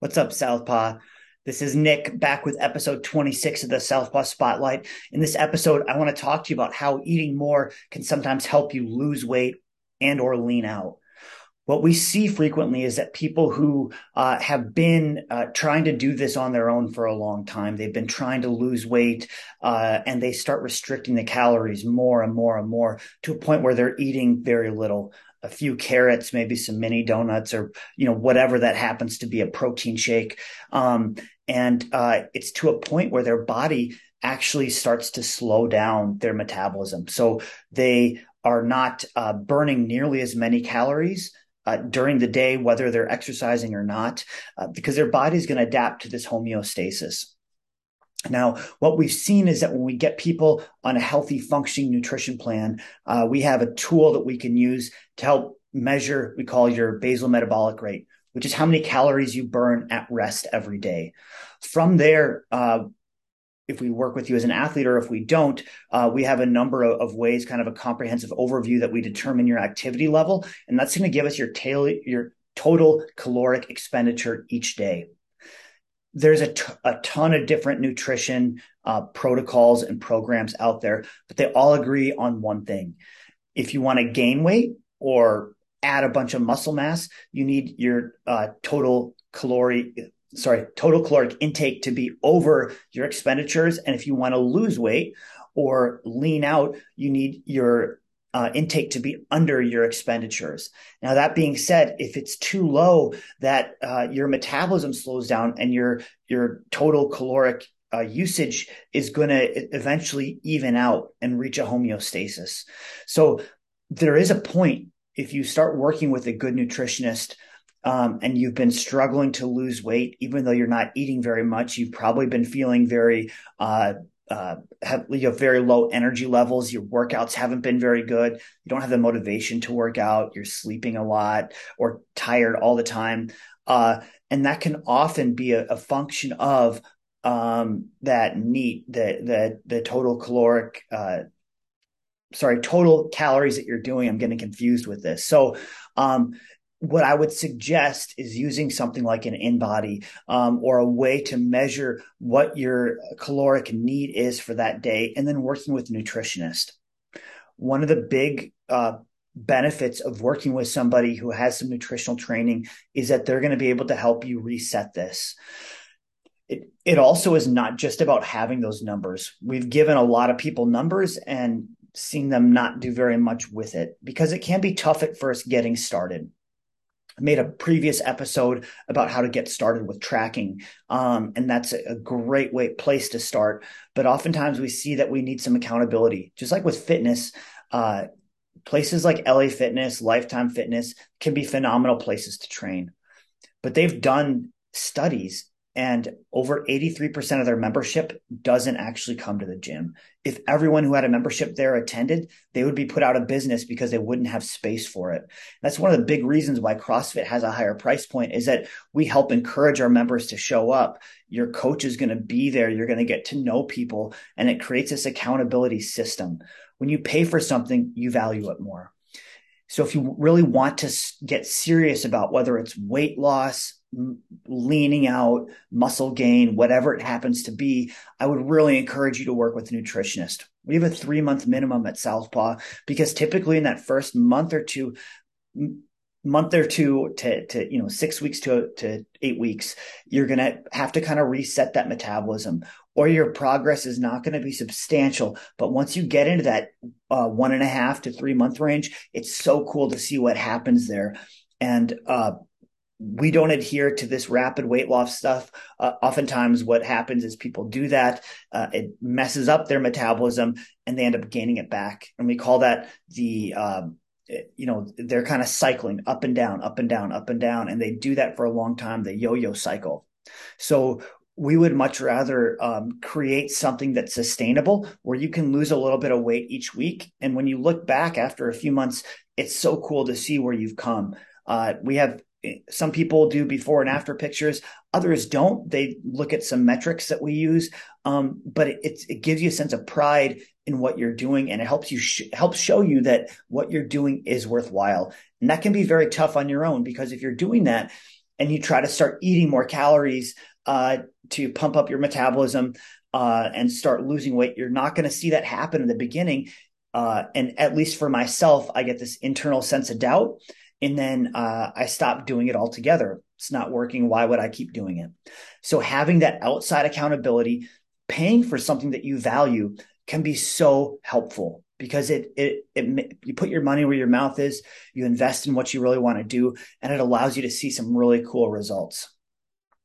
What's up, Southpaw? This is Nick back with episode 26 of the Southpaw Spotlight. In this episode, I want to talk to you about how eating more can sometimes help you lose weight and or lean out. What we see frequently is that people who uh, have been uh, trying to do this on their own for a long time, they've been trying to lose weight, uh, and they start restricting the calories more and more and more to a point where they're eating very little a few carrots, maybe some mini donuts or, you know, whatever that happens to be a protein shake. Um, and, uh, it's to a point where their body actually starts to slow down their metabolism. So they are not, uh, burning nearly as many calories. Uh, during the day, whether they're exercising or not, uh, because their body is going to adapt to this homeostasis. Now, what we've seen is that when we get people on a healthy functioning nutrition plan, uh, we have a tool that we can use to help measure, we call your basal metabolic rate, which is how many calories you burn at rest every day. From there, uh, if we work with you as an athlete or if we don't, uh, we have a number of, of, ways, kind of a comprehensive overview that we determine your activity level. And that's going to give us your, tail, your total caloric expenditure each day there's a, t- a ton of different nutrition uh, protocols and programs out there, but they all agree on one thing. If you want to gain weight or add a bunch of muscle mass, you need your uh, total calorie, sorry, total caloric intake to be over your expenditures. And if you want to lose weight or lean out, you need your uh, intake to be under your expenditures. Now, that being said, if it's too low, that uh, your metabolism slows down and your your total caloric uh, usage is going to eventually even out and reach a homeostasis. So there is a point if you start working with a good nutritionist. Um, and you've been struggling to lose weight, even though you're not eating very much, you've probably been feeling very uh, have you have very low energy levels. Your workouts haven't been very good. You don't have the motivation to work out. You're sleeping a lot or tired all the time, uh, and that can often be a, a function of um, that NEAT, the the the total caloric. Uh, sorry, total calories that you're doing. I'm getting confused with this. So, um, what I would suggest is using something like an InBody um, or a way to measure what your caloric need is for that day, and then working with a nutritionist. One of the big uh, benefits of working with somebody who has some nutritional training is that they're going to be able to help you reset this. It, it also is not just about having those numbers. We've given a lot of people numbers and seen them not do very much with it because it can be tough at first getting started made a previous episode about how to get started with tracking. Um, and that's a, great way place to start. But oftentimes we see that we need some accountability, just like with fitness. Uh, places like LA Fitness, Lifetime Fitness can be phenomenal places to train. But they've done studies and over 83% of their membership doesn't actually come to the gym. If everyone who had a membership there attended, they would be put out of business because they wouldn't have space for it. That's one of the big reasons why CrossFit has a higher price point is that we help encourage our members to show up. Your coach is going to be there. You're going to get to know people and it creates this accountability system. When you pay for something, you value it more. So if you really want to get serious about whether it's weight loss, leaning out, muscle gain, whatever it happens to be, I would really encourage you to work with a nutritionist. We have a three month minimum at Southpaw because typically in that first month or two, month or two to, to you know six weeks to, to eight weeks you're going to have to kind of reset that metabolism or your progress is not going to be substantial but once you get into that uh, one and a half to three month range it's so cool to see what happens there and uh, we don't adhere to this rapid weight loss stuff. Uh, oftentimes, what happens is people do that. Uh, it messes up their metabolism and they end up gaining it back. And we call that the, um, you know, they're kind of cycling up and down, up and down, up and down. And they do that for a long time, the yo yo cycle. So, we would much rather um, create something that's sustainable where you can lose a little bit of weight each week. And when you look back after a few months, it's so cool to see where you've come. Uh, we have some people do before and after pictures others don't they look at some metrics that we use um, but it, it, gives you a sense of pride in what you're doing and it helps you sh- helps show you that what you're doing is worthwhile and that can be very tough on your own because if you're doing that and you try to start eating more calories uh, to pump up your metabolism uh, and start losing weight, you're not going to see that happen in the beginning. Uh, and at least for myself, I get this internal sense of doubt. And then uh, I stop doing it altogether. It's not working. Why would I keep doing it? So having that outside accountability, paying for something that you value can be so helpful because it, it it you put your money where your mouth is you invest in what you really want to do and it allows you to see some really cool results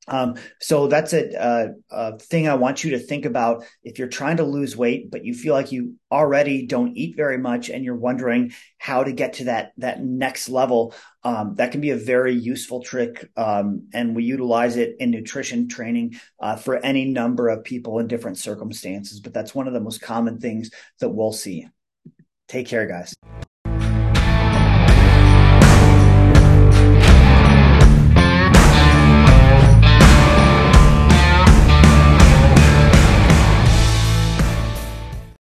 um, so that's a, a, a, thing I want you to think about if you're trying to lose weight, but you feel like you already don't eat very much and you're wondering how to get to that, that next level. Um, that can be a very useful trick. Um, and we utilize it in nutrition training, uh, for any number of people in different circumstances, but that's one of the most common things that we'll see. Take care, guys.